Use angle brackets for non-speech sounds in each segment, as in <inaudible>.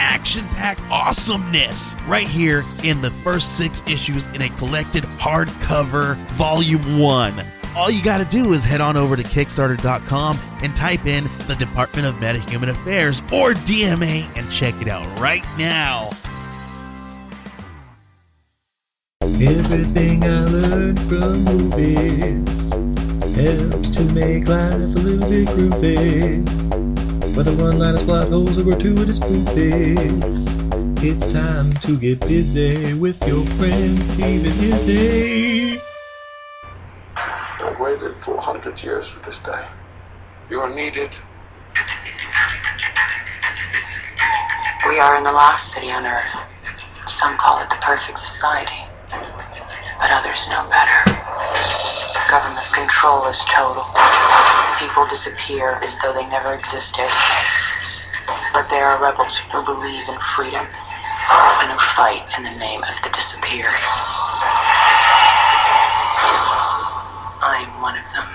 action packed awesomeness right here in the first six issues in a collected hardcover volume one. All you got to do is head on over to Kickstarter.com and type in the Department of Metahuman Affairs or DMA and check it out right now. Everything I learned from movies helps to make life a little bit groovy. Whether one-liners, plot holes, or gratuitous movies, it's time to get busy with your friends Steve and Izzy. I've waited for 100 years for this day. You are needed. We are in the last city on Earth. Some call it the perfect society, but others know better. Government control is total. People disappear as though they never existed. But there are rebels who believe in freedom and who fight in the name of the disappeared. I'm one of them.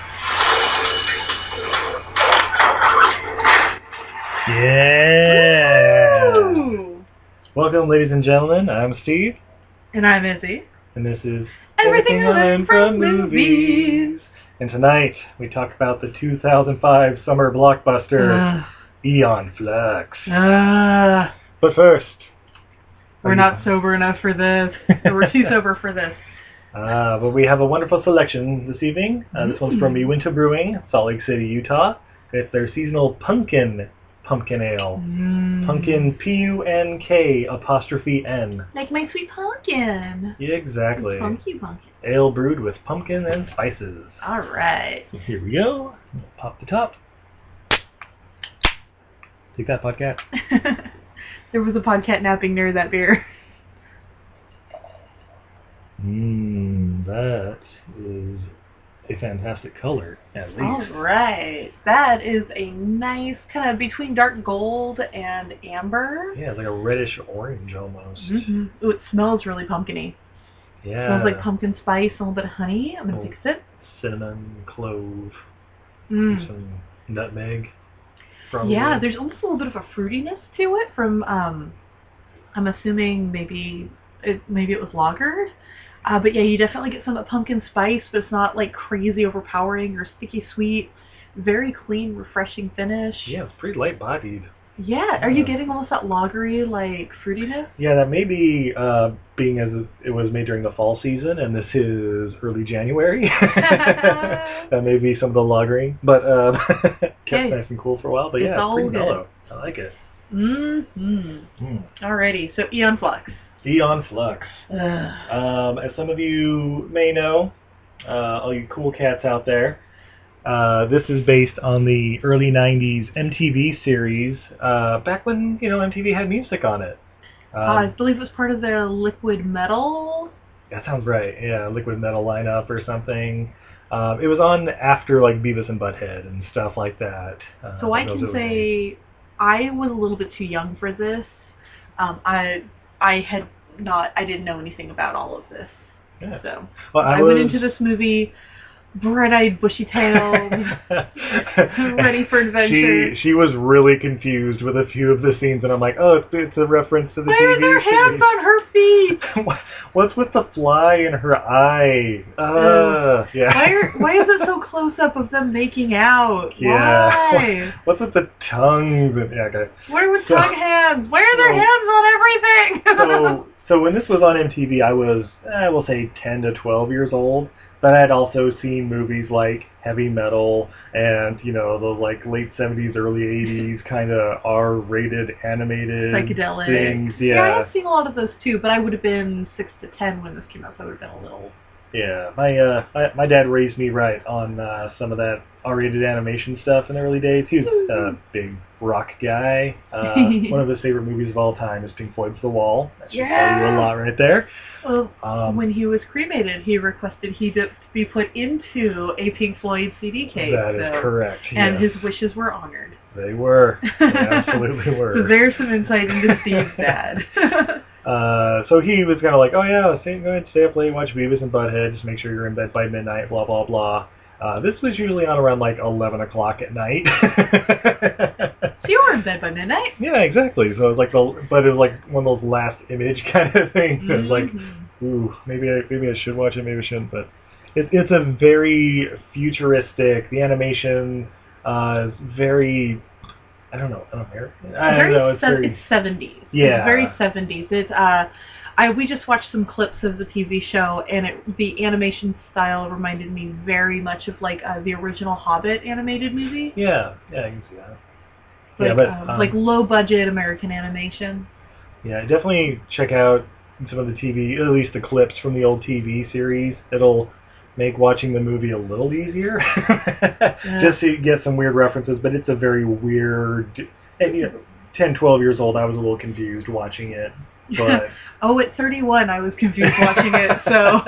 Yeah. Ooh. Welcome, ladies and gentlemen. I'm Steve, And I'm Izzy. And this is Everything I learned from movies. And tonight we talk about the 2005 summer blockbuster. Aeon Flux. Ah, But first, we're not sober enough for this. <laughs> We're too sober for this. uh, but we have a wonderful selection this evening. Uh, this one's from Mm. Uinta Brewing, Salt Lake City, Utah. It's their seasonal pumpkin pumpkin ale. Mm. Pumpkin P-U-N-K apostrophe N. Like my sweet pumpkin. Exactly. Punky pumpkin. Ale brewed with pumpkin and spices. All right. Here we go. Pop the top. Take that, podcat. <laughs> there was a podcat napping near that beer. Mmm, that is a fantastic color, at least. right. That is a nice kind of between dark gold and amber. Yeah, it's like a reddish orange almost. Mm-hmm. Ooh, it smells really pumpkiny. Yeah. Smells like pumpkin spice, a little bit of honey. I'm gonna Oh. take a. Cinnamon, clove, Mm. some nutmeg. Probably. Yeah, there's almost a little bit of a fruitiness to it from um I'm assuming maybe it maybe it was lagered. Uh, but yeah, you definitely get some of pumpkin spice, but it's not like crazy overpowering or sticky sweet. Very clean, refreshing finish. Yeah, it's pretty light bodied. Yeah, are you getting almost that lagery like fruitiness? Yeah, that may be uh, being as it was made during the fall season, and this is early January. <laughs> that may be some of the lagering, but um, <laughs> kept Okay. nice and cool for a while. But yeah, it's pretty good. mellow. I like it. Mm-hmm. Mm. Alrighty, so Aeon Flux. Aeon Flux. Um, as some of you may know, uh, all you cool cats out there, uh, this is based on the early '90s MTV series. Uh, back when you know MTV had music on it. Um, I believe it was part of the Liquid Metal. That sounds right. Yeah, Liquid Metal lineup or something. Um, it was on after like Beavis and Butthead and stuff like that. Uh, So I can say I was a little bit too young for this. Um, I I had not I didn't know anything about all of this. Yeah. So Well, I, I, went into this movie bright-eyed, bushy-tailed, <laughs> ready for adventure. She she was really confused with a few of the scenes, and I'm like, oh, it's, it's a reference to the Why TV are there hands on her feet? <laughs> What's with the fly in her eye? Uh, yeah. Why are why is it so <laughs> close up of them making out? Yeah. Why? What's with the tongues? And, yeah, okay. What are with So- tongue hands? Why are there so- hands on everything? so so when this was on MTV, I was eh, I will say 10 to 12 years old. But I had also seen movies like Heavy Metal and you know the like late 70s, early 80s kind of R-rated animated Psychedelic. things. yeah, Yeah, I've seen a lot of those too, but I would have been six to ten when this came out, so I would have been a little Yeah, my uh, my, my dad raised me right on uh, some of that R-rated animation stuff in the early days. He was a big rock guy. Uh, <laughs> one of his favorite movies of all time is Pink Floyd's The Wall. That should tell you Yeah. a lot right there. Well, Um, when he was cremated, he requested he to be put into a Pink Floyd CD case. that is so- correct. And yes. his wishes were honored. They were. They <laughs> absolutely were. So there's some insight into Steve's dad. <laughs> Uh, so he was kind of like, oh yeah, stay, go ahead, stay up late, watch Beavis and Butthead, just make sure you're in bed by midnight, blah blah blah. Uh, this was usually on around like 11 o'clock at night. <laughs> so you were in bed by midnight? yeah, exactly. So it was like the, but it was like one of those last image <laughs> kind of things. It was like, ooh, maybe I, maybe I should watch it, maybe I shouldn't. But it, it's a very futuristic. The animation uh, is very, I don't know, American. I don't know. It's sev- very 70s. Yeah. It's very 70s. It's uh I we just watched some clips of the TV show and it the animation style reminded me very much of like uh, the original Hobbit animated movie. yeah, yeah, I can see that. Like, yeah, but um, um, like low budget American animation. Yeah, definitely check out some of the TV, at least the clips from the old TV series. It'll make watching the movie a little easier, <laughs> just so you get some weird references. But it's a very weird, and you know, 10, 12 years old, I was a little confused watching it. <laughs> But oh, at 31 I was confused watching it. So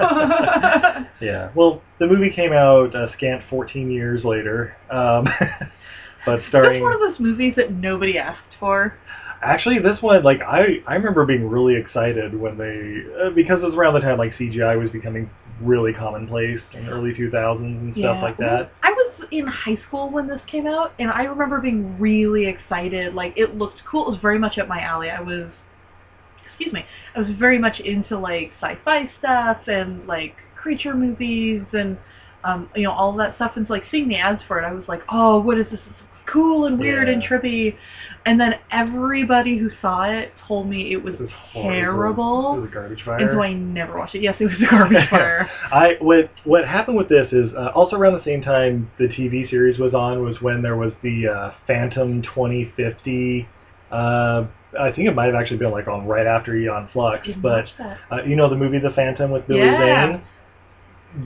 <laughs> yeah, well, the movie came out a scant 14 years later, um, but That's starring. one of those movies that nobody asked for. Actually, this one, like I, I remember being really excited when they, uh, because it was around the time like CGI was becoming really commonplace in the early 2000s and stuff like that. I was in high school when this came out, and I remember being really excited. Like, it looked cool. It was very much up my alley. I was, excuse me, I was very much into, like, sci-fi stuff and, like, creature movies and, um, you know, all that stuff. And so, like, seeing the ads for it, I was like, oh, what is this? It's cool and weird and trippy. And then everybody who saw it told me it was It was terrible. It was a garbage fire. And so I never watched it. Yes, it was a garbage <laughs> fire. I what what happened with this is uh, also around the same time the TV series was on was when there was the uh, Phantom 2050. Uh, I think it might have actually been like on right after Aeon Flux, but uh, you know the movie The Phantom with Billy Yeah. Zane.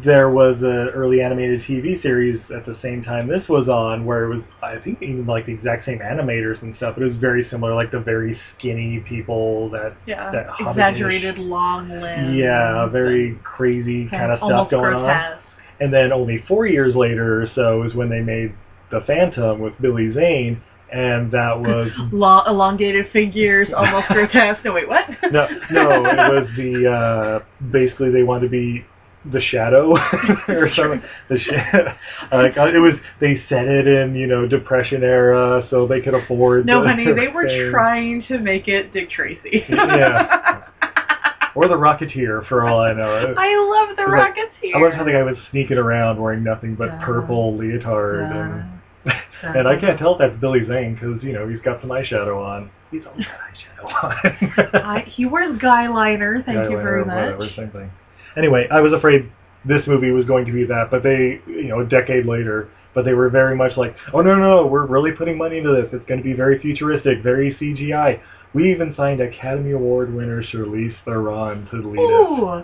There was a early animated TV series at the same time this was on, where it was I think even like the exact same animators and stuff, but it was very similar, like the very skinny people that Yeah, that exaggerated long limbs. yeah, very crazy kind of stuff going on. And then only four years later or so is when they made The Phantom with Billy Zane, and that <laughs> was Long, elongated figures, almost <laughs> grotesque. No, wait, what? no, no, it <laughs> was the uh, basically they wanted to be the shadow <laughs> or something. The sh- <laughs> like uh, it was they set it in you know depression era so they could afford. no, the honey, they <laughs> were thing. trying to make it Dick Tracy. Yeah. or the Rocketeer for all I know. I love the was like- Rocketeer. I love how the guy was sneaking around wearing nothing but Yeah. purple leotard and. Yeah. And I can't tell if that's Billy Zane because you know he's got some eyeshadow on. He's always got eyeshadow on. I, he wears guy liner. Thank you Eyeliner, very Whatever, much. same thing. Anyway, I was afraid this movie was going to be that, but they, you know, a decade later, but they were very much like, oh no, no, no, we're really putting money into this. It's going to be very futuristic, very CGI. We even signed Academy Award winner Charlize Theron to lead it. Ooh, uh,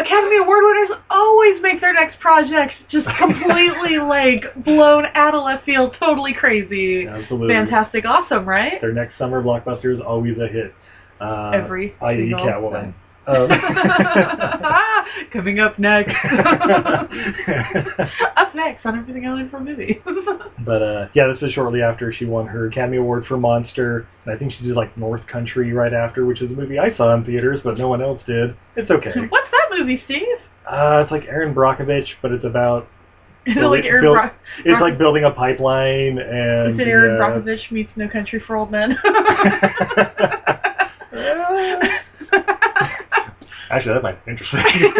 Academy Award winners always make their next project just <laughs> completely like blown out of left field, totally crazy, Absolutely. fantastic, awesome, right? Their next summer blockbuster is always a hit. Uh, Every i.e. Catwoman. time. Um, <laughs> Coming up next. <laughs> up next on everything I learned from Movie. <laughs> But uh, yeah, this is shortly after she won her Academy Award for Monster. And I think she did like North Country right after, which is a movie I saw in theaters, but no one else did. It's okay. What's that movie, Steve? Uh, it's like Erin Brockovich, but it's about Is it like Erin build- Bro- it's Brock- like building a pipeline and Is it Erin yeah. Brockovich meets No Country for Old Men? Actually, that might be interesting. <laughs>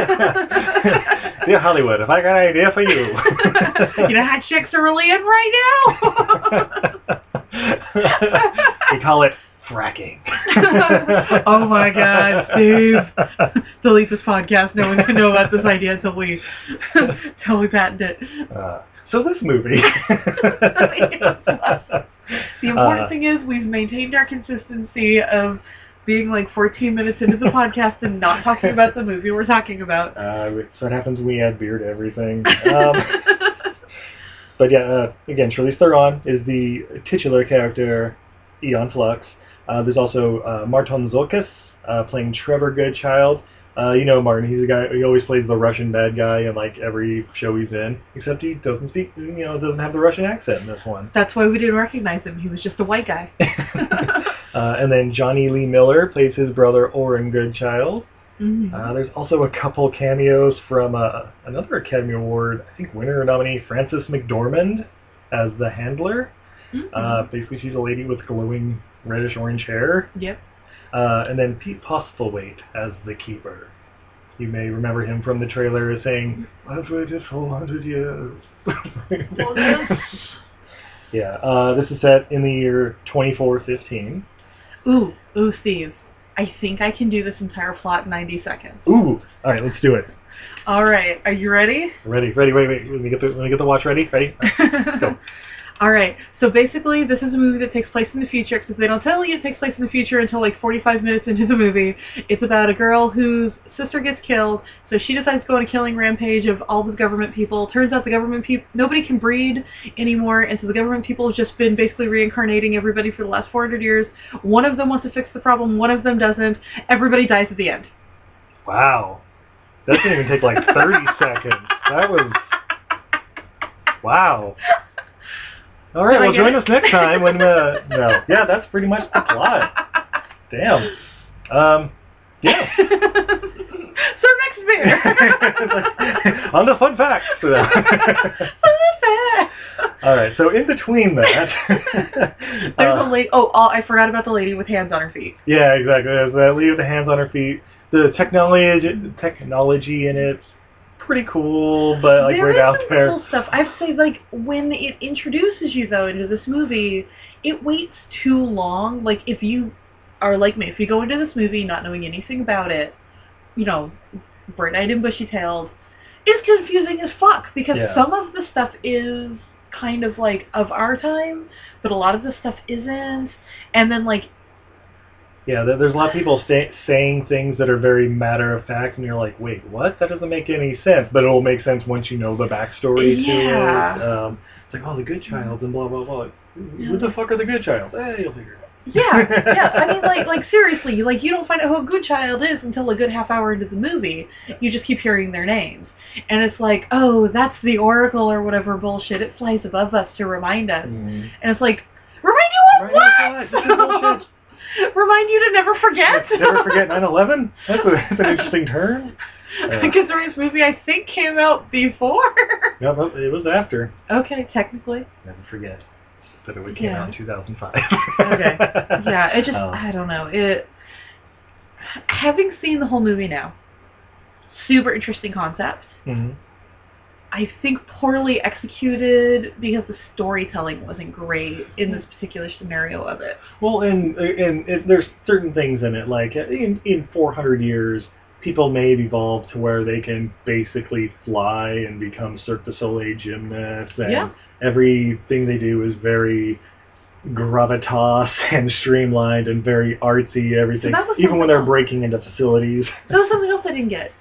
yeah, Hollywood, if I got an idea for you. <laughs> you know how chicks are really in right now? <laughs> we call it fracking. oh my god, Steve. Delete this podcast. No one can know about this idea until we until we patent it. Uh, so this movie. The important Uh, thing is we've maintained our consistency of being like 14 minutes into the podcast and not talking about the movie we're talking about. Uh, so it happens when we add beer to everything. Um, <laughs> but yeah, uh, again, Charlize Theron is the titular character, Aeon Flux. Uh, there's also uh, Marton Csokas uh, playing Trevor Goodchild. Uh, you know Martin, he's a guy. He always plays the Russian bad guy in like every show he's in, except he doesn't speak. You know, doesn't have the Russian accent in this one. That's why we didn't recognize him. He was just a white guy. <laughs> <laughs> uh, and then Jonny Lee Miller plays his brother Oren Goodchild. Mhm. Uh, there's also a couple cameos from uh, another Academy Award, I think winner nominee Frances McDormand as the handler. Mhm. Uh, basically, she's a lady with glowing reddish orange hair. yep. Uh, and then Pete Postlethwaite as the keeper. You may remember him from the trailer saying, "I've waited 400 years." <laughs> Yeah. Uh, this is set in the year 2415. Ooh, ooh, Steve. I think I can do this entire plot in 90 seconds. Ooh. All right, let's do it. All right, are you ready? Ready? Ready? Wait, wait. Let me get the let me get the watch ready. Ready? <laughs> Go. All right. So basically, this is a movie that takes place in the future because they don't tell you it takes place in the future until like 45 minutes into the movie. It's about a girl whose sister gets killed, so she decides to go on a killing rampage of all the government people. Turns out the government people nobody can breed anymore, and so the government people have just been basically reincarnating everybody for the last 400 years. One of them wants to fix the problem, one of them doesn't. Everybody dies at the end. Wow. That didn't even take like 30 <laughs> seconds. That was wow. All right, well, join it? us next time when uh <laughs> no, yeah, that's pretty much the plot. Damn. Um, yeah. <laughs> so next beer. <laughs> On the fun facts. All right, so in between that, There's uh, a lady. Oh, oh, I forgot about the lady with hands on her feet. yeah, exactly. There's that lady with the hands on her feet. The technology, technology in it's pretty cool, but like there right is out some there. cool stuff. I'd say like when it introduces you though into this movie, it waits too long. Like if you are like me, if you go into this movie not knowing anything about it, you know, bright-eyed and bushy-tailed, it's confusing as fuck because Yeah. some of the stuff is kind of like of our time, but a lot of the stuff isn't. And then like Yeah, there's a lot of people say, saying things that are very matter of fact, and you're like, wait, what? That doesn't make any sense. But it'll make sense once you know the backstory to it. Um, it's like, oh, the good child, and blah blah blah. Who the fuck are the good child? Eh, you'll figure it out. Yeah, yeah. <laughs> I mean, like, like seriously, like you don't find out who a good child is until a good half hour into the movie. You just keep hearing their names, and it's like, oh, that's the Oracle or whatever bullshit. It flies above us to remind us, Mm. and it's like, remind you of Right, what? What? This is bullshit. remind you to never forget. Never forget <laughs> 9/11. That's, a, that's an interesting turn. <laughs> Yeah. Considering this movie, I think came out before. <laughs> No, no, it was after. okay, technically. Never forget. But it came Yeah. out in 2005. Okay. Yeah, it just, Um, I don't know. It, having seen the whole movie now, super interesting concept. mhm. I think poorly executed because the storytelling wasn't great in this particular scenario of it. Well, and and it, there's certain things in it, like in in 400 years, people may have evolved to where they can basically fly and become Cirque du Soleil gymnasts, and Yeah. everything they do is very gravitas <laughs> and streamlined and very artsy. Everything, was even when they're else. breaking into facilities. That was something else I didn't get.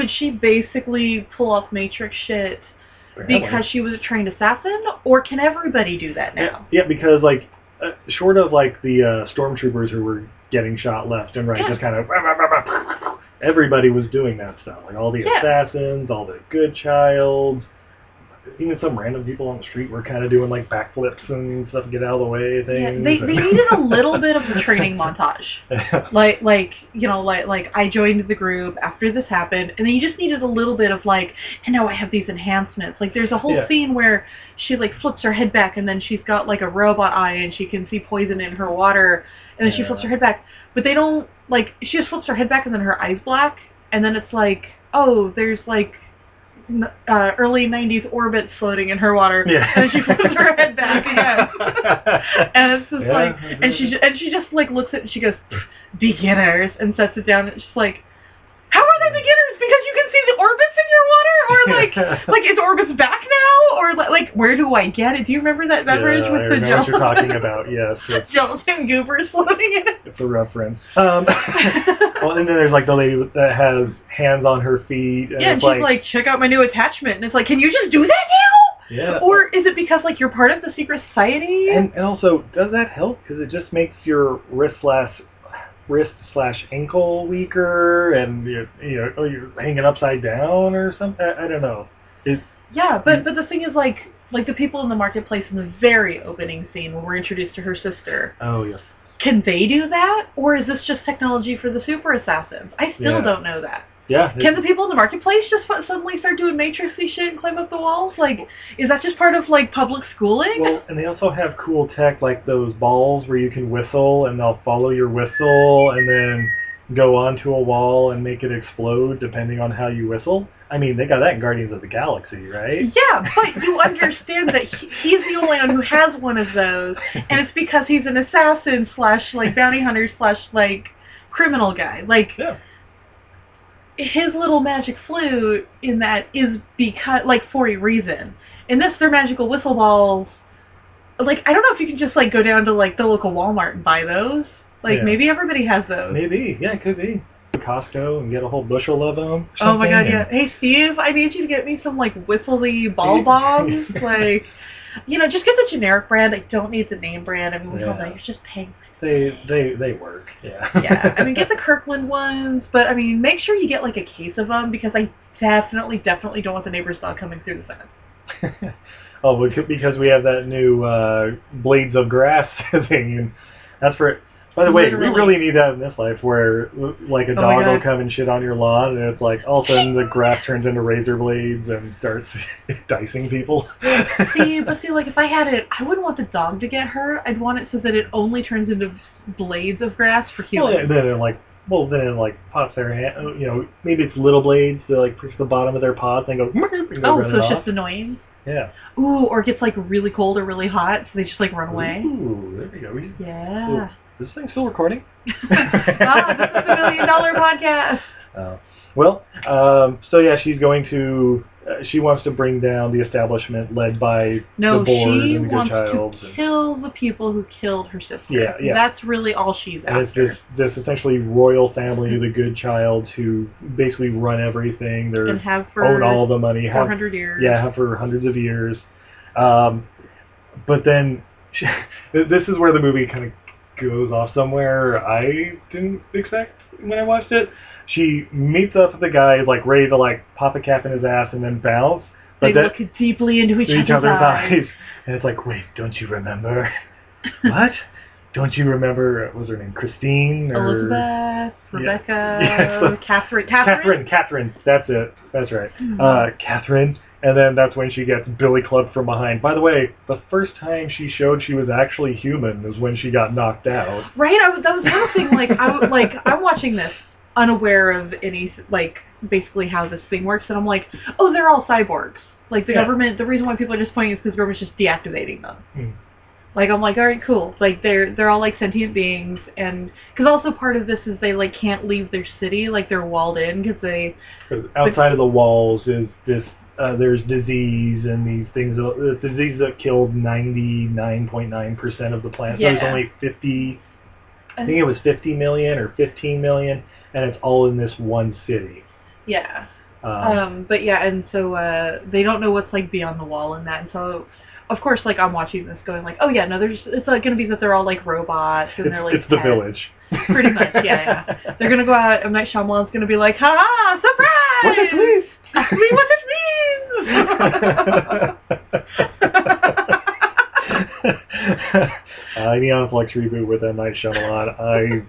Could she basically pull off Matrix shit because she was a trained assassin, or can everybody do that Yeah, now? yeah, because like uh, short of like the uh, stormtroopers who were getting shot left and right, Yeah. just kind of everybody was doing that stuff. Like all the Yeah. assassins, all the good child, even some random people on the street were kind of doing like backflips and stuff to get out of the way Yeah, they, they needed a little bit of a training <laughs> montage. like like you know like like I joined the group after this happened and then you just needed a little bit of like and now I have these enhancements. Like there's a whole Yeah. scene where she like flips her head back and then she's got like a robot eye and she can see poison in her water and then she flips her head back. But they don't like she just flips her head back and then her eyes black and then it's like oh there's like uh, early 90s Orbitz floating in her water Yeah. and she puts her head back again <laughs> and it's just Yeah. like, and she and she just like looks at it and she goes, beginners, and sets it down. And it's just like, how are they beginners? Because you can see the Orbitz in your water. Or <laughs> like like is Orbitz back now, or li- like where do I get it? Do you remember that beverage yeah, with I the remember what you're talking about. Yes, <laughs> it's, gelatin goobers floating in it? it's a reference. Um, <laughs> well, and then there's like the lady that has hands on her feet. And Yeah, and she's like, check out my new attachment, and it's like, can you just do that now? yeah. Or is it because like you're part of the secret society? And, and also, does that help? Because it just makes your wrist slash wrist slash ankle weaker, and you you know oh, you're hanging upside down or something. I, I don't know. It, yeah, but but the thing is like like the people in the marketplace in the very opening scene when we're introduced to her sister, oh yes. can they do that, or is this just technology for the super assassins? I still Yeah. don't know that. Yeah. Can the people in the marketplace just suddenly start doing matrixy shit and climb up the walls? Like, is that just part of like public schooling? well, and they also have cool tech like those balls where you can whistle, and they'll follow your whistle, and then go onto a wall and make it explode depending on how you whistle. I mean, they got that in Guardians of the Galaxy, right? Yeah, but you understand that he, he's the only one who has one of those, and it's because he's an assassin slash like bounty hunter slash like criminal guy. Like Yeah. His little magic flute in that is because like for a reason. In this, they're magical whistle balls. Like I don't know if you can just like go down to like the local Walmart and buy those. Like Yeah. maybe everybody has those. Maybe. Yeah, it could be. Costco and get a whole bushel of them. Oh my god, yeah. Hey Steve, I need you to get me some like whistly ball <laughs> bombs. like you know, just get the generic brand. I don't need the name brand. I mean Yeah. know you're just paying They they they work. Yeah. Yeah. I mean get the <laughs> Kirkland ones, but I mean make sure you get like a case of them because I definitely, definitely don't want the neighbor's dog coming through the fence. <laughs> oh, because we have that new uh, blades of grass <laughs> thing, and that's for. By the way, we really need that in this life, where like a Oh dog will come and shit on your lawn, and it's like all of a sudden the grass turns into razor blades and starts <laughs> dicing people. see, <laughs> but see, like if I had it, I wouldn't want the dog to get hurt. I'd want it so that it only turns into blades of grass for well, humans. then it like, well, then it like pops their hand. Uh, you know, maybe it's little blades that like push the bottom of their paws and go. <laughs> and Oh, so it's off. just annoying. yeah. Ooh, or it gets like really cold or really hot, so they just like run away. Ooh, there we go. We, Yeah. Is this thing still recording? <laughs> ah, this is a million dollar podcast. Uh, well, um, so yeah, she's going to. Uh, she wants to bring down the establishment led by No, the board she and the good wants child. to and, kill the people who killed her sister. Yeah, yeah. That's really all she's and it's after. this this essentially royal family, the good child, who basically run everything. They're and have for own all the money. Have, 400 years. yeah, have for hundreds of years. Um, but then <laughs> this is where the movie kind of goes off somewhere I didn't expect when I watched it. She meets up with the guy, like ready to like pop a cap in his ass and then bounce. They But that, look deeply into each, each other's, other's eyes. eyes, and it's like, wait, don't you remember? <laughs> what? Don't you remember? What was her name Christine or Elizabeth, Rebecca, <laughs> Yeah. Catherine. Catherine? Catherine. Catherine. That's it. That's right. Mhm. Uh, Catherine. And then that's when she gets Billy clubbed from behind. By the way, the first time she showed she was actually human was when she got knocked out. Right, I was, that was one thing. Like, I like I'm watching this unaware of any like basically how this thing works, and I'm like, oh, they're all cyborgs. Like the Yeah. government, the reason why people are disappointed is because the government's just deactivating them. Hmm. Like I'm like, all right, cool. Like they're they're all like sentient beings, and because also part of this is they like can't leave their city, like they're walled in because they 'Cause outside of the walls is this. Uh, there's disease and these things. Uh, the disease that killed 99.9 percent of the planet. There's Yeah. only 50. I think it was 50 million or 15 million, and it's all in this one city. yeah. Um, Um, but yeah, and so uh, they don't know what's like beyond the wall and that, and so of course, like I'm watching this, going like, oh yeah, no, there's it's like gonna be that they're all like robots and it's, they're like it's the village. Pretty much, yeah, yeah. They're gonna go out, and Night Shyamalan's gonna be like, ha ha, surprise! What is this means? Ask me this means. <laughs> uh, Neon Flux reboot with M Night Shyamalan. I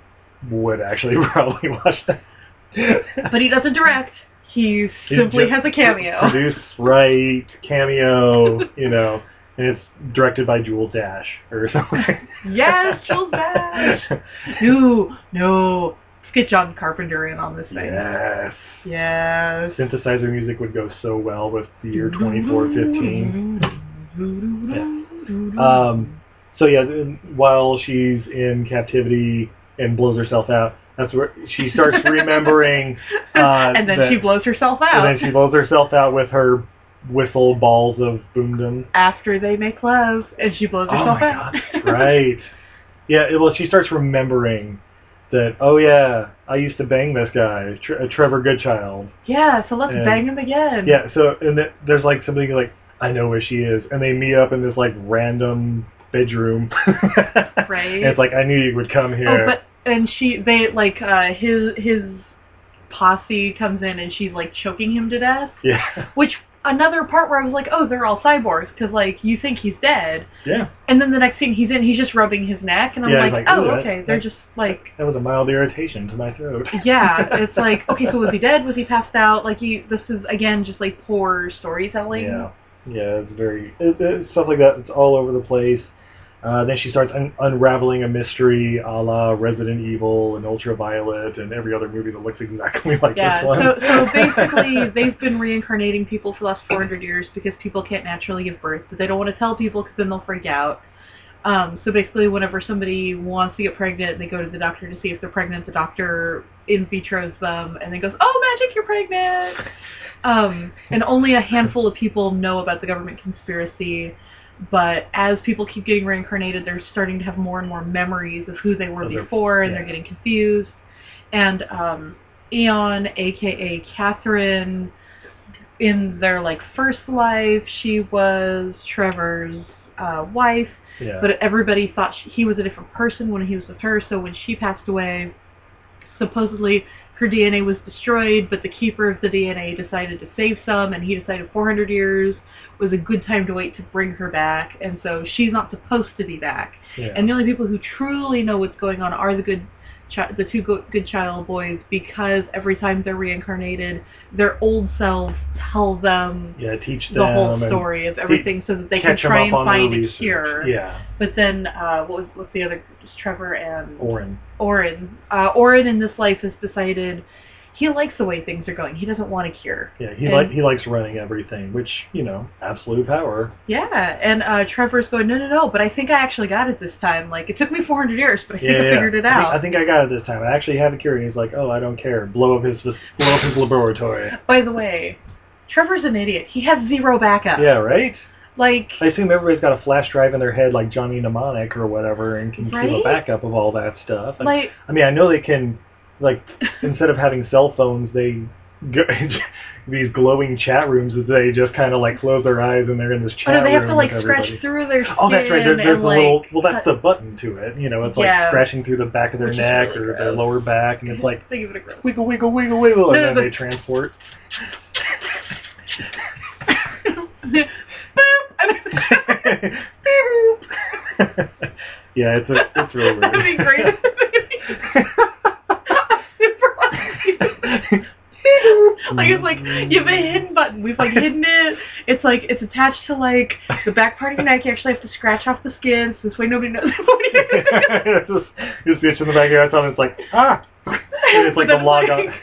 would actually <laughs> probably watch that. but he doesn't direct. He simply has a cameo. Produce, write, cameo, you know, and it's directed by Jewel Dash or something. Yes, Jules Dash. <laughs> No, no. Get John Carpenter in on this thing. yes. Yes. Synthesizer music would go so well with the year 2415. Um, so yeah, while she's in captivity and blows herself out, That's where she starts <laughs> remembering. Uh, and then that- she blows herself out. And then she blows herself out with her whistle balls of boomdom. after they make love, and she blows Oh herself my out. god, right. <laughs> Yeah, well, she starts remembering that. Oh yeah, I used to bang this guy, Tre- uh, Trevor Goodchild. yeah, so let's And- bang him again. Yeah, so and th- there's like something like I know where she is, and they meet up in this like random bedroom. <laughs> Right. And it's like I knew you would come here Oh, but and she they like uh his his posse comes in and she's like choking him to death. yeah, Which another part where I was like, oh, they're all cyborgs because like you think he's dead, yeah. and then the next scene he's in, he's just rubbing his neck, and I'm Yeah, like, like, oh, ooh, that- okay, they're that- just like. That was a mild irritation to my throat. <laughs> Yeah, it's <laughs> like okay, so was he dead? Was he passed out? Like you, this is again just like poor storytelling. Yeah, yeah, it's very it, it, stuff like that. It's all over the place. Uh, then she starts un- unraveling a mystery, a la Resident Evil and Ultraviolet, and every other movie that looks exactly <laughs> like Yeah, this one. so, so <laughs> basically they've been reincarnating people for the last 400 years because people can't naturally give birth, but they don't want to tell people because then they'll freak out. Um, so basically whenever somebody wants to get pregnant, they go to the doctor to see if they're pregnant. The doctor in vitros them and then goes, oh, magic, you're pregnant! Um, and only a handful of people know about the government conspiracy. But as people keep getting reincarnated, they're starting to have more and more memories of who they were before, and yeah. they're getting confused. And um, Aeon, aka Catherine, in their like first life, she was Trevor's uh, wife, yeah, but everybody thought she, he was a different person when he was with her. So when she passed away, supposedly her DNA was destroyed, but the keeper of the DNA decided to save some, and he decided 400 years was a good time to wait to bring her back, and so she's not supposed to be back. yeah. And the only people who truly know what's going on are the good, chi- the two go- good child boys, because every time they're reincarnated, their old selves tell them yeah, teach them the whole story of everything, so that they can try and find a cure. Yeah, But then, uh, what was what's the other? Trevor and Oren. Oren. Uh, Oren in this life has decided he likes the way things are going. He doesn't want a cure. Yeah, he like he likes running everything, which you know, absolute power. Yeah, and uh, Trevor's going, no, no, no, but I think I actually got it this time. Like, it took me 400 years, but I think yeah, I yeah. figured it I think, out. I think I got it this time. I actually have a cure. And he's like, oh, I don't care. Blow up his blow up his laboratory. <laughs> By the way, Trevor's an idiot. He has zero backup. Yeah, right. Like, I assume everybody's got a flash drive in their head like Johnny Mnemonic or whatever and can keep a backup of all that stuff. And, like, I mean, I know they can, like, instead of having cell phones, they go, <laughs> these glowing chat rooms that they just kind of like close their eyes and they're in this oh, chat room. or they have room to like scratch through their skin Oh, that's right. There, there's a like, little. Well, that's the button to it. You know, it's like Yeah. scratching through the back of their neck really or their lower back, and it's like <laughs> Think of it gross. wiggle, wiggle, wiggle, wiggle, and No, then but- they transport. <laughs> Yeah, it's a, it's really weird. That'd be great. <laughs> like it's like you have a hidden button. We've like hidden it. It's like it's attached to like the back part of your neck. You actually have to scratch off the skin, so this way nobody knows. <laughs> it's <laughs> just, just itch in the back of your head, and it's like ah. And it's like the log like, on.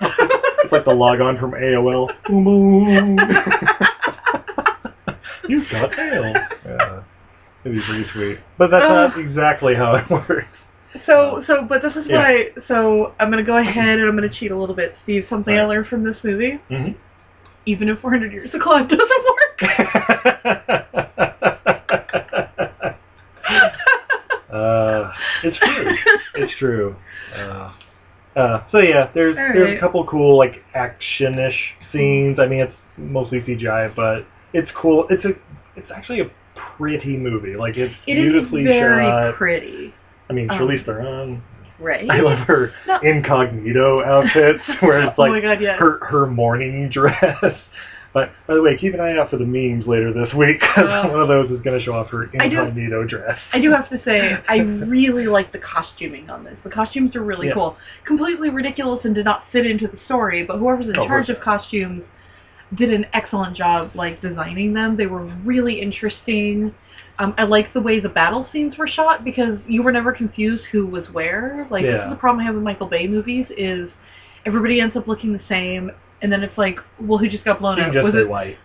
it's like the log on from AOL. You've got mail. Yeah. It'd be pretty sweet. But that's not exactly how it works. So, so, but this is Yeah. what I. So, I'm gonna go ahead and I'm gonna cheat a little bit, Steve. Something I learned from this movie: Mhm. even if 400 years of clock doesn't work. <laughs> <laughs> uh, it's true. It's true. Uh, uh, so yeah, there's All there's a couple cool like action-ish scenes. I mean, it's mostly CGI, but it's cool. It's a it's actually a pretty movie. Like it's It is beautifully very shot. pretty, I mean, um, Charlize Theron. right? I love her No. incognito outfits <laughs> where it's oh like my god, yes. her her morning <laughs> dress. But by the way, keep an eye out for the memes later this week 'cause Oh. one of those is going to show off her I do- incognito dress. I do have to say, I <laughs> really like the costuming on this. The costumes are really Yeah. cool. Completely ridiculous and did not fit into the story, but whoever's in Oh, charge of costumes did an excellent job, like designing them. They were really interesting. Um, I like the way the battle scenes were shot because you were never confused who was where. Like this is the problem I have with Michael Bay movies is everybody ends up looking the same, and then it's like, well, who just got blown You up? just Was it white.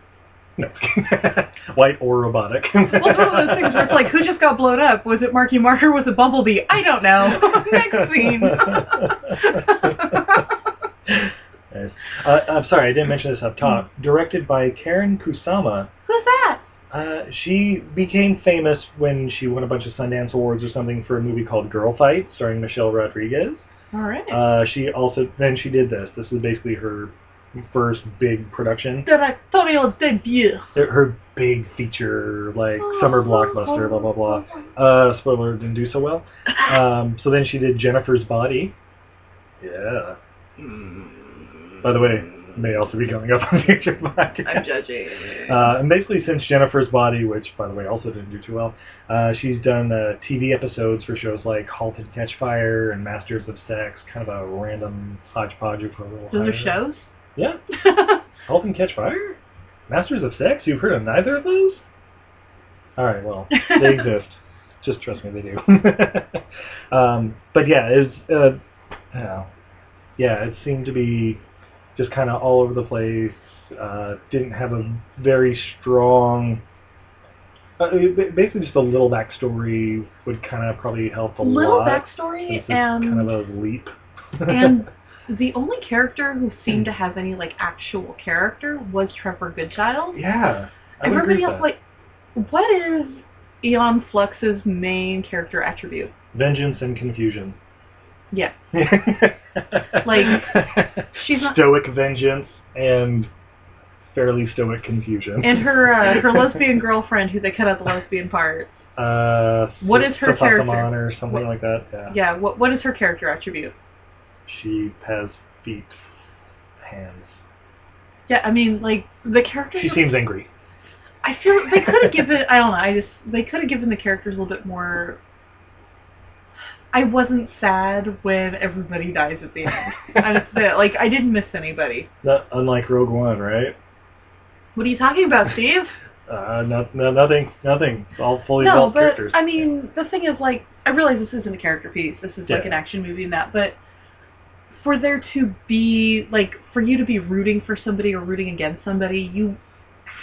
No. <laughs> White or robotic. Well, it's one of those things where it's like, who just got blown up? Was it Marky Mark or was it Bumblebee? I don't know. <laughs> Next scene. <laughs> Uh, I'm sorry, I didn't mention this up top. Directed by Karyn Kusama. Who's that? Uh, she became famous when she won a bunch of Sundance Awards or something for a movie called Girlfight, starring Michelle Rodriguez. All right. Uh, she also then she did this. This is basically her first big production. Directorial debut. Her- big feature, like summer blockbuster, blah blah blah. Uh, spoiler didn't do so well. Um, so then she did Jennifer's Body. Yeah. By the way, may also be coming up <laughs> on future podcast. I'm judging. Uh, and basically, since Jennifer's Body, which by the way also didn't do too well, uh, she's done uh, TV episodes for shows like *Halt and Catch Fire* and *Masters of Sex*, kind of a random hodgepodge of her little. Those are shows? Yeah, <laughs> *Halt and Catch Fire*, *Masters of Sex*. You've heard of neither of those? All right, well, they <laughs> exist. Just trust me, they do. um, but yeah, it's uh, yeah, it seemed to be just kind of all over the place. Uh, didn't have a very strong. Uh, basically, just a little backstory would kind of probably help a Little lot. backstory and kind of a leap. and <laughs> the only character who seemed to have any like actual character was Trevor Goodchild. yeah, I Everybody else, like, what is Aeon Flux's main character attribute? vengeance and confusion. Yeah. <laughs> Like, she's not- stoic vengeance and fairly stoic confusion. And her uh, her <laughs> lesbian girlfriend, who they cut out the lesbian part. uh, What is her character? Or something What- like that. Yeah. Yeah, what what is her character attribute? She has feet, hands. Yeah, I mean, like the character. She seems angry. I feel they could have <laughs> given. I don't know. I just they could have given the characters a little bit more. I wasn't sad when everybody dies at the end. <laughs> I just like I didn't miss anybody. Not, unlike Rogue One, right? What are you talking about, Steve? <laughs> Uh, no, no, nothing, nothing. It's all fully no, developed but characters. I mean, the thing is, like, I realize this isn't a character piece. This is like an action movie and that, but for there to be like for you to be rooting for somebody or rooting against somebody, you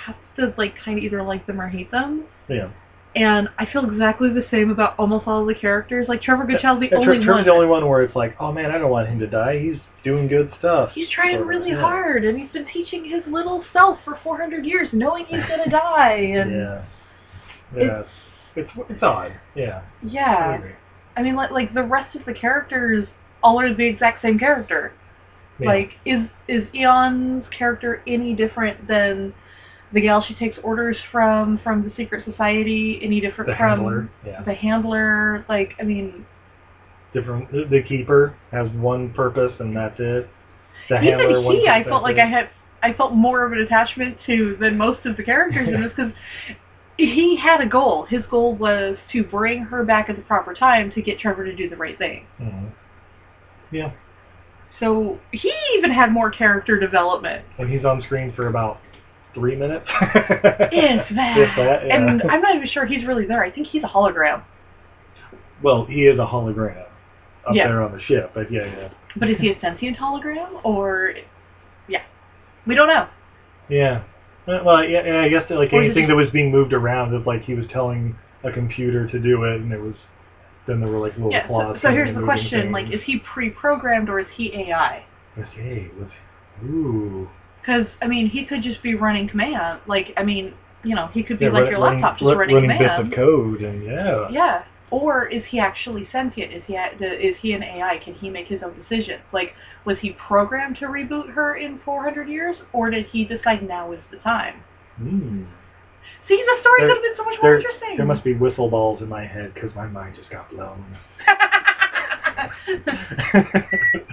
have to like kind of either like them or hate them. yeah. And I feel exactly the same about almost all of the characters. Like Trevor Goodchild's the Yeah, only Tre- Trevor's one. the only one where it's like, oh man, I don't want him to die. He's doing good stuff. He's trying really yeah. hard, and he's been teaching his little self for 400 years, knowing he's gonna die. <laughs> And Yeah. Yeah. It's, it's it's odd. Yeah. Yeah. agree. I mean, like, like the rest of the characters all are the exact same character. Yeah. Like, is is Aeon's character any different than the gal she takes orders from from the secret society? Any different the from handler. Yeah. the handler? Like, I mean, different. The, keeper has one purpose and that's it. The handler, even one he, I felt like that's I had I felt more of an attachment to than most of the characters in this because he had a goal. His goal was to bring her back at the proper time to get Trevor to do the right thing. it. Mhm. Yeah, So he even had more character development. and he's on screen for about three minutes. If <laughs> that. If that, yeah. And I'm not even sure he's really there. I think he's a hologram. well, he is a hologram up Yeah. there on the ship, but yeah, yeah, But is he a sentient hologram or yeah. We don't know. yeah. Uh, Well, yeah, I guess like Or anything that was being moved around, it's like he was telling a computer to do it, and it was then there were like little Yeah. So, so here's the question: things. like, is he pre-programmed or is he AI? Yes, hey, was ooh. Because I mean, he could just be running command. Like, I mean, you know, he could be Yeah, like your running, laptop, just run- running, running bits of code, and yeah, Yeah. Or is he actually sentient? Is he is he an AI? Can he make his own decisions? Like, was he programmed to reboot her in 400 years, or did he decide now is the time? Hmm. See, the story There- could have been so much more There, interesting. there must be whistle balls in my head because my mind just got blown. <laughs>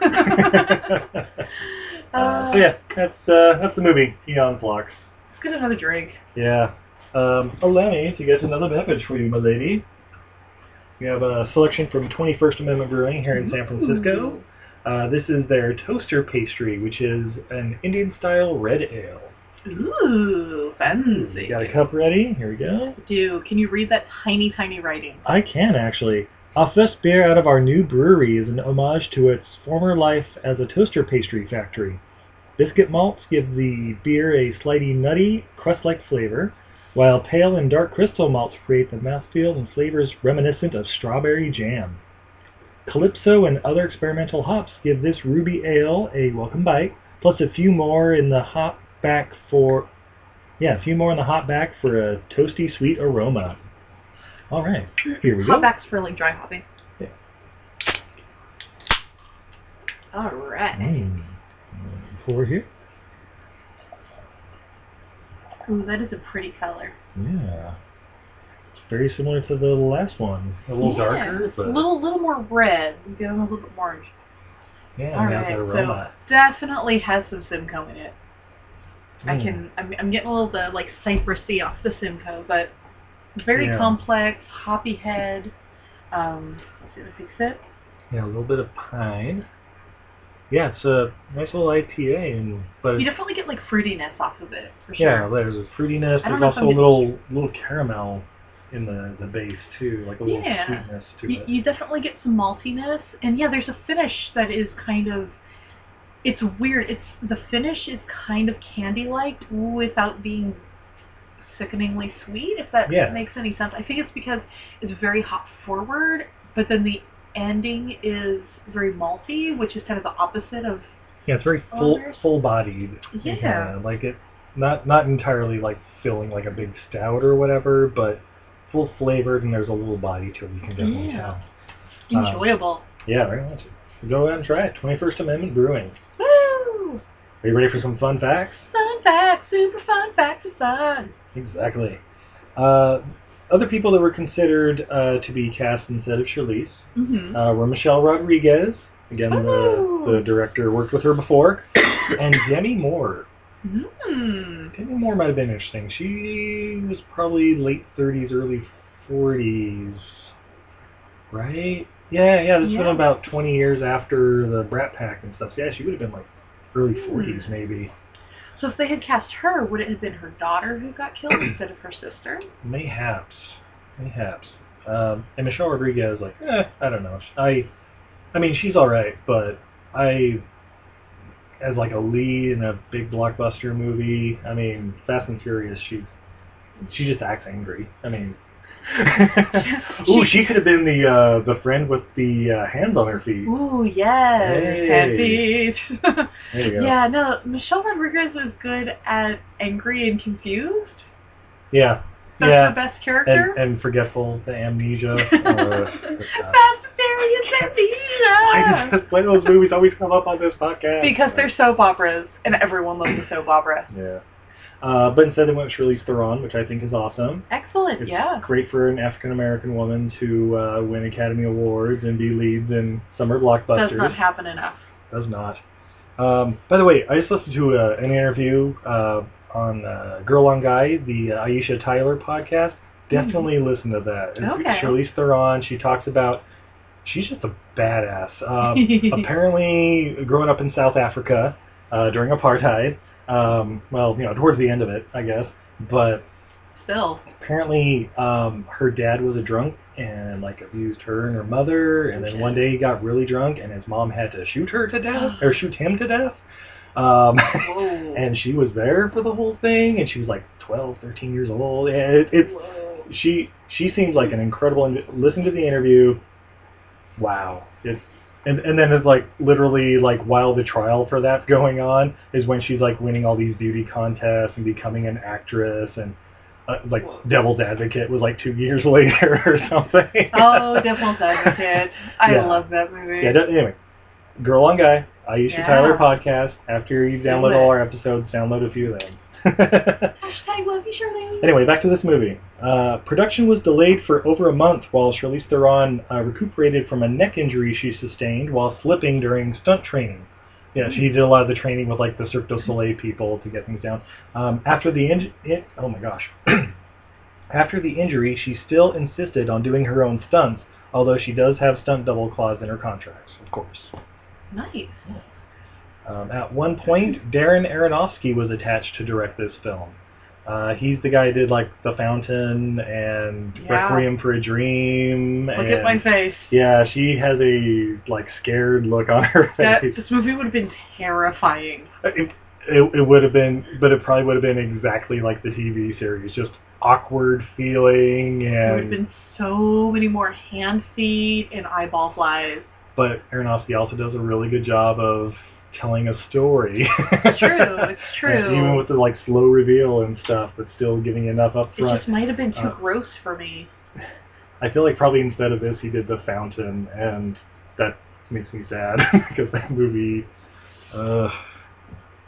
<laughs> <laughs> uh, so yeah, that's uh, that's the movie Aeon Flux. Let's get another drink. Yeah. Um, allow me to get another beverage for you, my lady. We have a selection from 21st Amendment Brewing here in San Francisco. Uh, this is their toaster pastry, which is an Indian-style red ale. Ooh, fancy. Got a cup ready? Here we go. Do can you read that tiny, tiny writing? I can actually. Our first beer out of our new brewery is an homage to its former life as a toaster pastry factory. Biscuit malts give the beer a slightly nutty, crust-like flavor, while pale and dark crystal malts create the mouthfeel and flavors reminiscent of strawberry jam. Calypso and other experimental hops give this ruby ale a welcome bite, plus a few more in the hop back for yeah, a few more in the hop back for a toasty sweet aroma. All right, here we go. Hopbacks for like dry hopping. Yeah. All right. Mm. Pour here. Ooh, that is a pretty color. Yeah. It's very similar to the last one. A little yeah, darker, but a little, little more red. We get a little bit more orange. yeah, All right, so definitely has some Simcoe in it. I Mm. can, I'm, I'm getting a little bit like citrusy off the Simcoe, but very Yeah. complex, hoppy head. Um, let's see, let's take a. Yeah, a little bit of pine. Yeah, it's a nice little IPA, and but You definitely get like fruitiness off of it for sure. yeah, there's a fruitiness. There's if also a little little caramel in the the base too, like a little Yeah. sweetness to You, it. you definitely get some maltiness, and yeah, there's a finish that is kind of. It's weird. It's the finish is kind of candy-like without being sickeningly sweet. If that Yeah. makes any sense, I think it's because it's very hop forward, but then the ending is very malty, which is kind of the opposite of. Yeah, it's very full full bodied. Yeah. like it not not entirely like feeling like a big stout or whatever, but full flavored and there's a little body to it. You can definitely Yeah. tell. Uh, Enjoyable. Yeah, very much. Go ahead and try it. 21st Amendment Brewing. Woo! Are you ready for some fun facts? Fun facts, super fun facts of fun. Exactly. Uh, other people that were considered uh, to be cast instead of Charlize Mm-hmm. uh, were Michelle Rodriguez. Again, the, Oh. the director worked with her before, and Demi Moore. mm. Demi Moore might have been interesting. She was probably late 30s, early 40s, right? Yeah, yeah. This Yeah. been about 20 years after the Brat Pack and stuff. So yeah, she would have been like early Hmm. 40s, maybe. So if they had cast her, would it have been her daughter who got killed <clears throat> instead of her sister? Mayhaps, mayhaps. Um, and Michelle Rodriguez, like, eh, I don't know. I, I mean, she's all right, but I, as like a lead in a big blockbuster movie, I mean, Fast and Furious, she, she just acts angry. I mean, <laughs> ooh, she could have been the uh, the friend with the uh, hands on her feet. Ooh, yes, Hey. happy. <laughs> There you go. yeah, no, Michelle Rodriguez is good at angry and confused. yeah, That's yeah. her best character. And, and forgetful, the amnesia. <laughs> That's not- Fast and Furious Why, Amnesia. does, why do those movies always come up on this podcast? Because they're soap operas, and everyone loves a soap opera. Yeah. Uh, but instead they went with Charlize Theron, which I think is awesome. Excellent, It's yeah. great for an African American woman to uh, win Academy Awards and be leads in summer blockbusters. Does not happen enough. Does not. Um, by the way, I just listened to uh, an interview uh, on uh, Girl on Guy, the uh, Aisha Tyler podcast. Definitely listen to that. It's Mm-hmm. Okay. Charlize Theron. She talks about. She's just a badass. Um, <laughs> apparently, growing up in South Africa uh, during apartheid. Um, well, you know, towards the end of it, I guess. But Still. apparently um, her dad was a drunk and like abused her and her mother. And then one day he got really drunk and his mom had to shoot her to death <gasps> or shoot him to death. Um, <laughs> and she was there for the whole thing and she was like 12 13 years old. And it, it's Whoa. she she seemed like an incredible listen to the interview. Wow. It's and and then it's like literally like while the trial for that's going on is when she's like winning all these beauty contests and becoming an actress and uh, like Devil's Advocate was like two years <laughs> later or something. Oh, Devil's Advocate. I Yeah. love that movie. yeah. Anyway, Girl on Guy, Aisha Yeah. Tyler podcast. After you download all our episodes, download a few of them. Hashtag love you, Shirley. Anyway, back to this movie. Uh, production was delayed for over a month while Charlize Theron uh, recuperated from a neck injury she sustained while slipping during stunt training. Yeah, she did a lot of the training with like the Cirque du Soleil people to get things down. Um, after the in- in- oh my gosh, <clears throat> after the injury, she still insisted on doing her own stunts, although she does have stunt double clause in her contracts, of course. Nice. Um, at one point, Darren Aronofsky was attached to direct this film. Uh, he's the guy who did like The Fountain and Yeah. Requiem for a Dream. Look and, at my face. Yeah, she has a like scared look on her That, face. this movie would have been terrifying. It- it, it would have been, but it probably would have been exactly like the TV series, just awkward feeling and. There would have been so many more hand feet and eyeball flies. But Aronofsky also does a really good job of telling a story. It's true. It's <laughs> And true. even with the like slow reveal and stuff, but still giving enough up it front. just might have been too Uh, gross for me. I feel like probably instead of this, he did the Fountain, and that makes me sad <laughs> because that movie. Uh,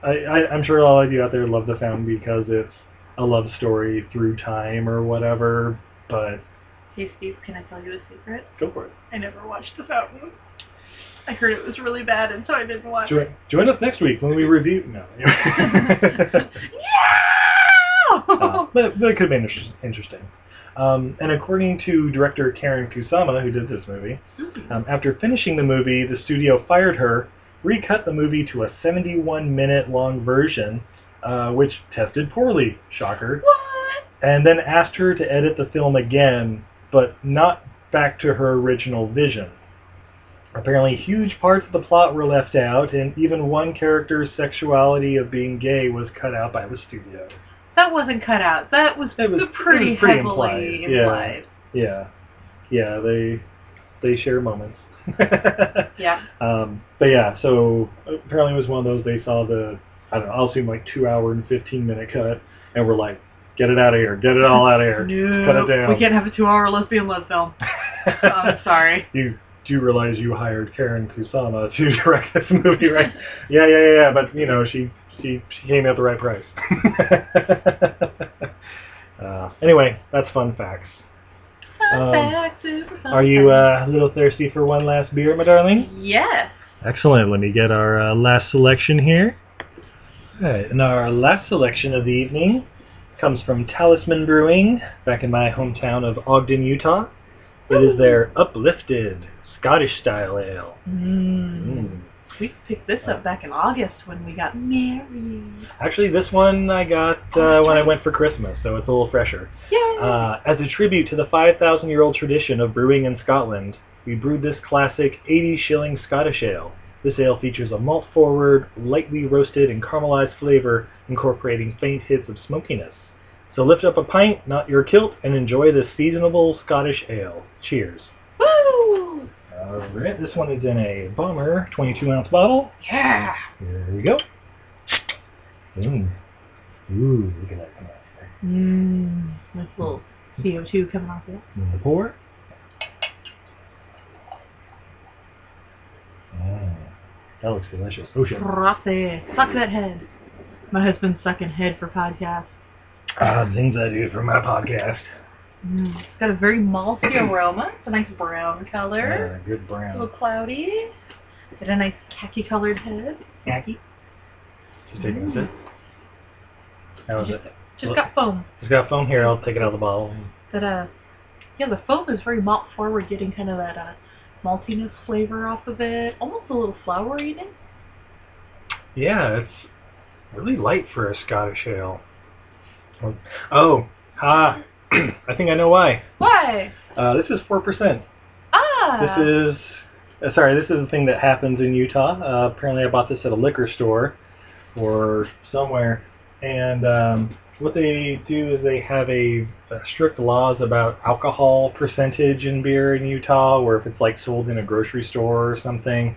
I, I I'm sure a lot of you out there love the Fountain because it's a love story through time or whatever. But Hey Steve, can I tell you a secret? go for it. I never watched The Fountain. <laughs> I heard it was really bad, and so I didn't watch Join, it. join us next week when we review. No. <laughs> yeah! Uh, but, but it could have been inter- interesting. Um, and according to director Karyn Kusama, who did this movie, um, after finishing the movie, the studio fired her, recut the movie to a 71-minute long version, uh, which tested poorly, shocker, what? and then asked her to edit the film again, but not back to her original vision. Apparently, huge parts of the plot were left out, and even one character's sexuality of being gay was cut out by the studio. That wasn't cut out. That was, It was- pretty, was pretty heavily implied, yeah. implied. Yeah, yeah, they they share moments. <laughs> Yeah. um, but yeah, so apparently it was one of those they saw the I don't know, I'll assume like two hour and fifteen minute cut, and we're like, get it out of here, get it all out of here, cut it down. we can't have a two-hour lesbian love film. <laughs> I'm sorry. You do you realize you hired Karyn Kusama <laughs> to direct this movie, right? yeah, <laughs> yeah, yeah, yeah. But you know, she she she came at the right price. <laughs> uh, anyway, that's fun facts. Fun Um, fun Are you uh, a little thirsty for one last beer, my darling? Yes. Excellent. Let me get our uh, last selection here. All right, and our last selection of the evening comes from Talisman Brewing, back in my hometown of Ogden, Utah. It is their uplifted Scottish style ale. Mm. Mm. We picked this up back in August when we got married. Actually, this one I got uh, when I went for Christmas, so it's a little fresher. Yay! Uh, as a tribute to the 5,000-year-old tradition of brewing in Scotland, we brewed this classic 80 shilling Scottish ale. This ale features a malt-forward, lightly roasted and caramelized flavor, incorporating faint hits of smokiness. So lift up a pint, not your kilt, and enjoy this seasonable Scottish ale. Cheers. Woo! Alright, this one is in a bomber 22-ounce bottle. Yeah. Here we go. Mm. Ooh, look at that come out there. Mmm. Nice little CO2 coming off it. The pour. Ah, that looks delicious. Oh shit. Frothy. Suck that head. My husband's sucking head for podcasts. Ah, things I do for my podcast. Mm. It's got a very malty aroma. It's a nice brown color. Ah, good brown. A little cloudy. Got a nice khaki colored head. Khaki. Just taking a sip. How is it? Just got foam. It's got foam here. I'll take it out of the bottle. That uh yeah, the foam is very malt forward, getting kind of that uh maltiness flavor off of it. Almost a little flowery. Yeah, it's really light for a Scottish ale. Oh, ah, <clears throat> I think I know why. Why? Uh, this is 4%. Ah This is uh, sorry. This is a thing that happens in Utah. Uh, apparently, I bought this at a liquor store or somewhere, and um, what they do is they have a, uh strict laws about alcohol percentage in beer in Utah. Where if it's like sold in a grocery store or something,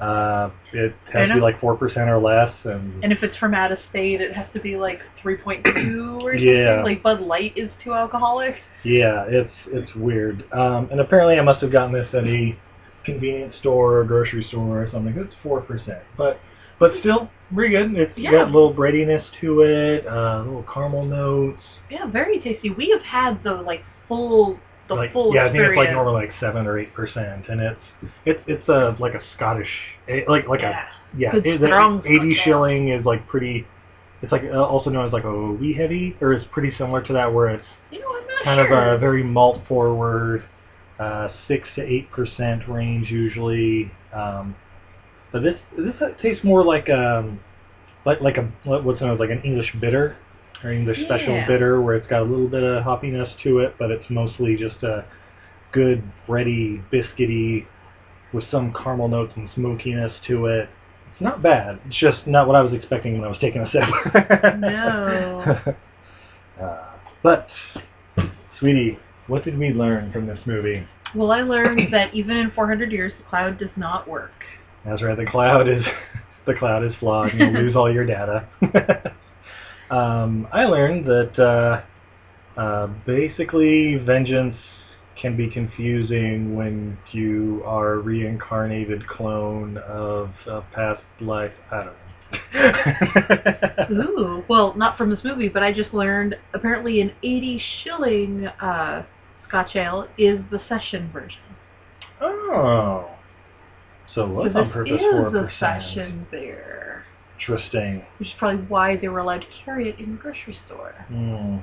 uh, it has to be like four percent or less. And, and if it's from out of state, it has to be like 3.2 or something. Yeah. Like Bud Light is too alcoholic. Yeah, it's it's weird. Um, and apparently, I must have gotten this at a convenience store or grocery store or something. It's four percent, but but still pretty good. It's Yeah. got a little breadiness to it, uh, little caramel notes. Yeah, very tasty. We have had the like full, the like, full yeah, I think it's like experience. normally like seven or eight percent, and it's it's it's a like a Scottish like like yeah. a yeah. Good it- the Eighty Scotch ale. shilling is like pretty. It's like uh, also known as like a wee heavy, or it's pretty similar to that, where it's You know, kind sure. of a very malt forward, uh, six to eight percent range usually. Um, but this this tastes more like um like like a what's known as like an English bitter or English special bitter, where it's got a little bit of hoppiness to it, but it's mostly just a good bready, biscuity with some caramel notes and smokiness to it. It's not bad. It's just not what I was expecting when I was taking a sip. No. <laughs> <laughs> uh, but, sweetie, what did we learn from this movie? Well, I learned that even in 400 years, the cloud does not work. That's right. The cloud is <laughs> the cloud is flawed. and You'll lose all your data. Um, I learned that uh, uh, basically vengeance can be confusing when you are a reincarnated clone of a past life. I don't know. <laughs> Ooh. Well, not from this movie, but I just learned apparently an 80 shilling uh, Scotch ale is the session version. oh. So what's so on purpose is four a session beer, Interesting. which is probably why they were allowed to carry it in the grocery store. Hmm.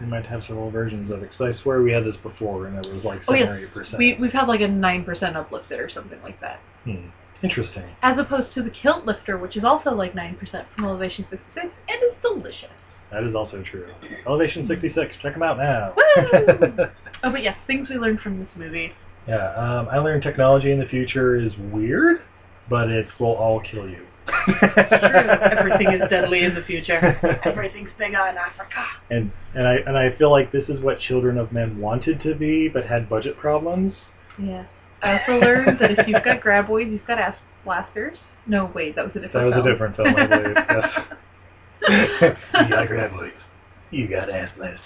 We might have several versions of it. Because I swear we had this before, and it was like Oh, yes. or eight percent. We, we've had like a 9% uplifted or something like that. Hmm. Interesting. As opposed to the Kilt Lifter, which is also like 9% from Elevation 66, and is delicious. That is also true. Elevation 66, check them out now. Woo! <laughs> Oh, but yes, things we learned from this movie. yeah, um, I learned technology in the future is weird, but it will all kill you. True. Everything is <laughs> deadly in the future. Everything's big in Africa. And and I and I feel like this is what Children of Men wanted to be, but had budget problems. Yes. I also learned that if you've got graboids, you've got ass blasters. No, wait, that was a different. That different was film. a different film, I believe. <laughs> Yes. you got graboids. You got ass blasters.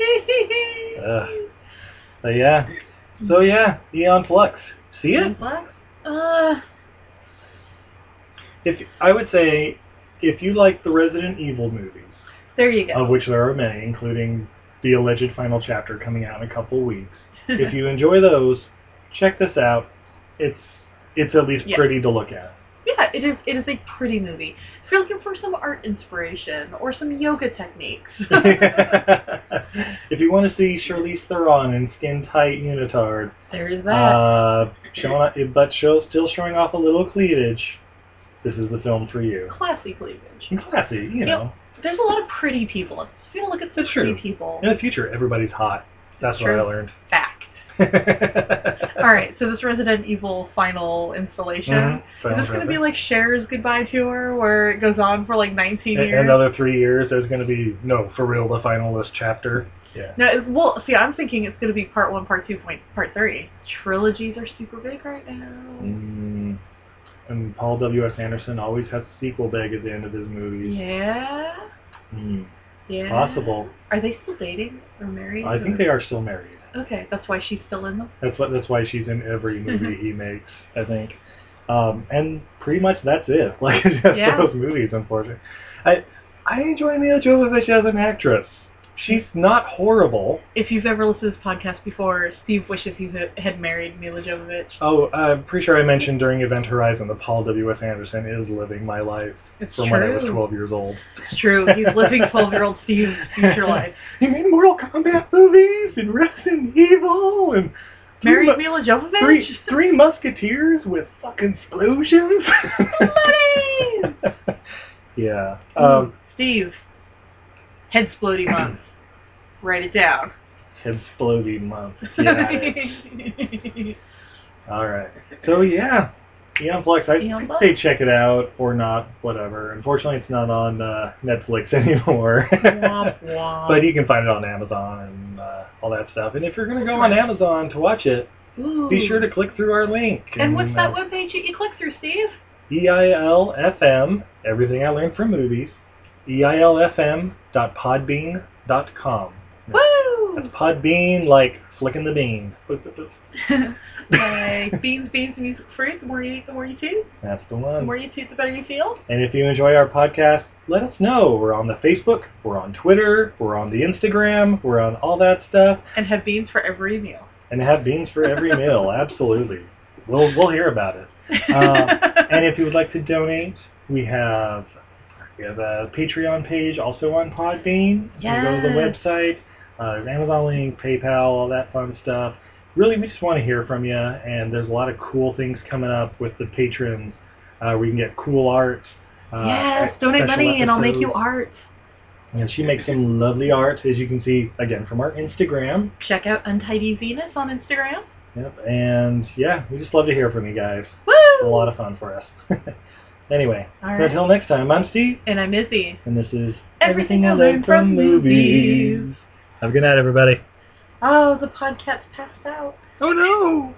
<laughs> Ugh. But yeah. So yeah, Aeon Flux. See it? flux Uh, If I would say, if you like the Resident Evil movies, there you go. of which there are many, including the alleged final chapter coming out in a couple of weeks. <laughs> if you enjoy those, check this out. It's it's at least Yeah. pretty to look at. yeah, it is. It is a pretty movie. If you're looking for some art inspiration or some yoga techniques, <laughs> <laughs> if you want to see Charlize Theron in skin tight unitard, there is that. uh, showing, but show, still showing off a little cleavage, this is the film for you. Classy cleavage. And classy, you Yep. know. There's a lot of pretty people. If you look at That's pretty people, In the future, everybody's hot. That's what. I learned. fact. <laughs> All right, so this Resident Evil final installation. Mhm. Is this going to be like Cher's goodbye tour, where it goes on for like 19 In years? another three years, there's going to be no for real the finalist chapter. Yeah. No, it- well, see, I'm thinking it's going to be part one, part two, point, part three. Trilogies are super big right now. Mm, and Paul W. S. Anderson always has a sequel bag at the end of his movies. Yeah, Mm, yeah. Possible. Are they still dating or married? I think they are still married. Okay, that's why she's still in them. That's what. That's why she's in every movie he makes. I think. Um, and pretty much that's it. <laughs> Like just Yeah. those movies, unfortunately. I I enjoy Milla Jovovich as an actress. She's not horrible. If you've ever listened to this podcast before, Steve wishes he had married Milla Jovovich. Oh, I'm pretty sure I mentioned during Event Horizon that Paul W. S. Anderson is living my life It's from true. when I was 12 years old. It's true. He's living 12-year-old Steve's future life. <laughs> he made Mortal Kombat movies and Resident Evil and Married three, Milla Jovovich? three, three Musketeers with fucking explosions. <laughs> Yeah. Um, Steve, head sploding month. <clears throat> Write it down. Head exploding month. <laughs> Yeah. All right. So yeah, Aeon Flux. I'd Aeon Flux. say check it out or not, whatever. Unfortunately, it's not on uh, Netflix <laughs> anymore. Womp womp. but you can find it on Amazon and uh, all that stuff. And if you're going to go on Amazon to watch it, Ooh. be sure to click through our link. And what's that uh, webpage that you click through, Steve? EILFM, everything I learned from movies, EILFM.podbean.com. Woo! That's Podbean, like flicking the bean. <laughs> like beans, beans, and music fruit. The more you eat, the more you toot. That's the one. The more you toot, the better you feel. And if you enjoy our podcast, let us know. We're on the Facebook, we're on Twitter, we're on the Instagram, we're on all that stuff, And have beans for every meal. and have beans for every <laughs> meal. Absolutely. We'll, we'll hear about it. Uh, <laughs> and if you would like to donate, we have we have a Patreon page also on Podbean. You can go to the website, uh, there's Amazon link, PayPal, all that fun stuff. Really, we just want to hear from you, and there's a lot of cool things coming up with the patrons. Uh, you can get cool art. Uh, yes, donate money and I'll make you art. And she makes some lovely art, as you can see, again, from our Instagram. Check out Untidy Venus on Instagram. Yep. And yeah, we just love to hear from you guys. Woo! It's a lot of fun for us. <laughs> Anyway, All so until next time, I'm Steve, And I'm Izzy. and this is Everything I Learned from Movies. Have a good night, everybody. Oh, the podcast passed out. Oh no!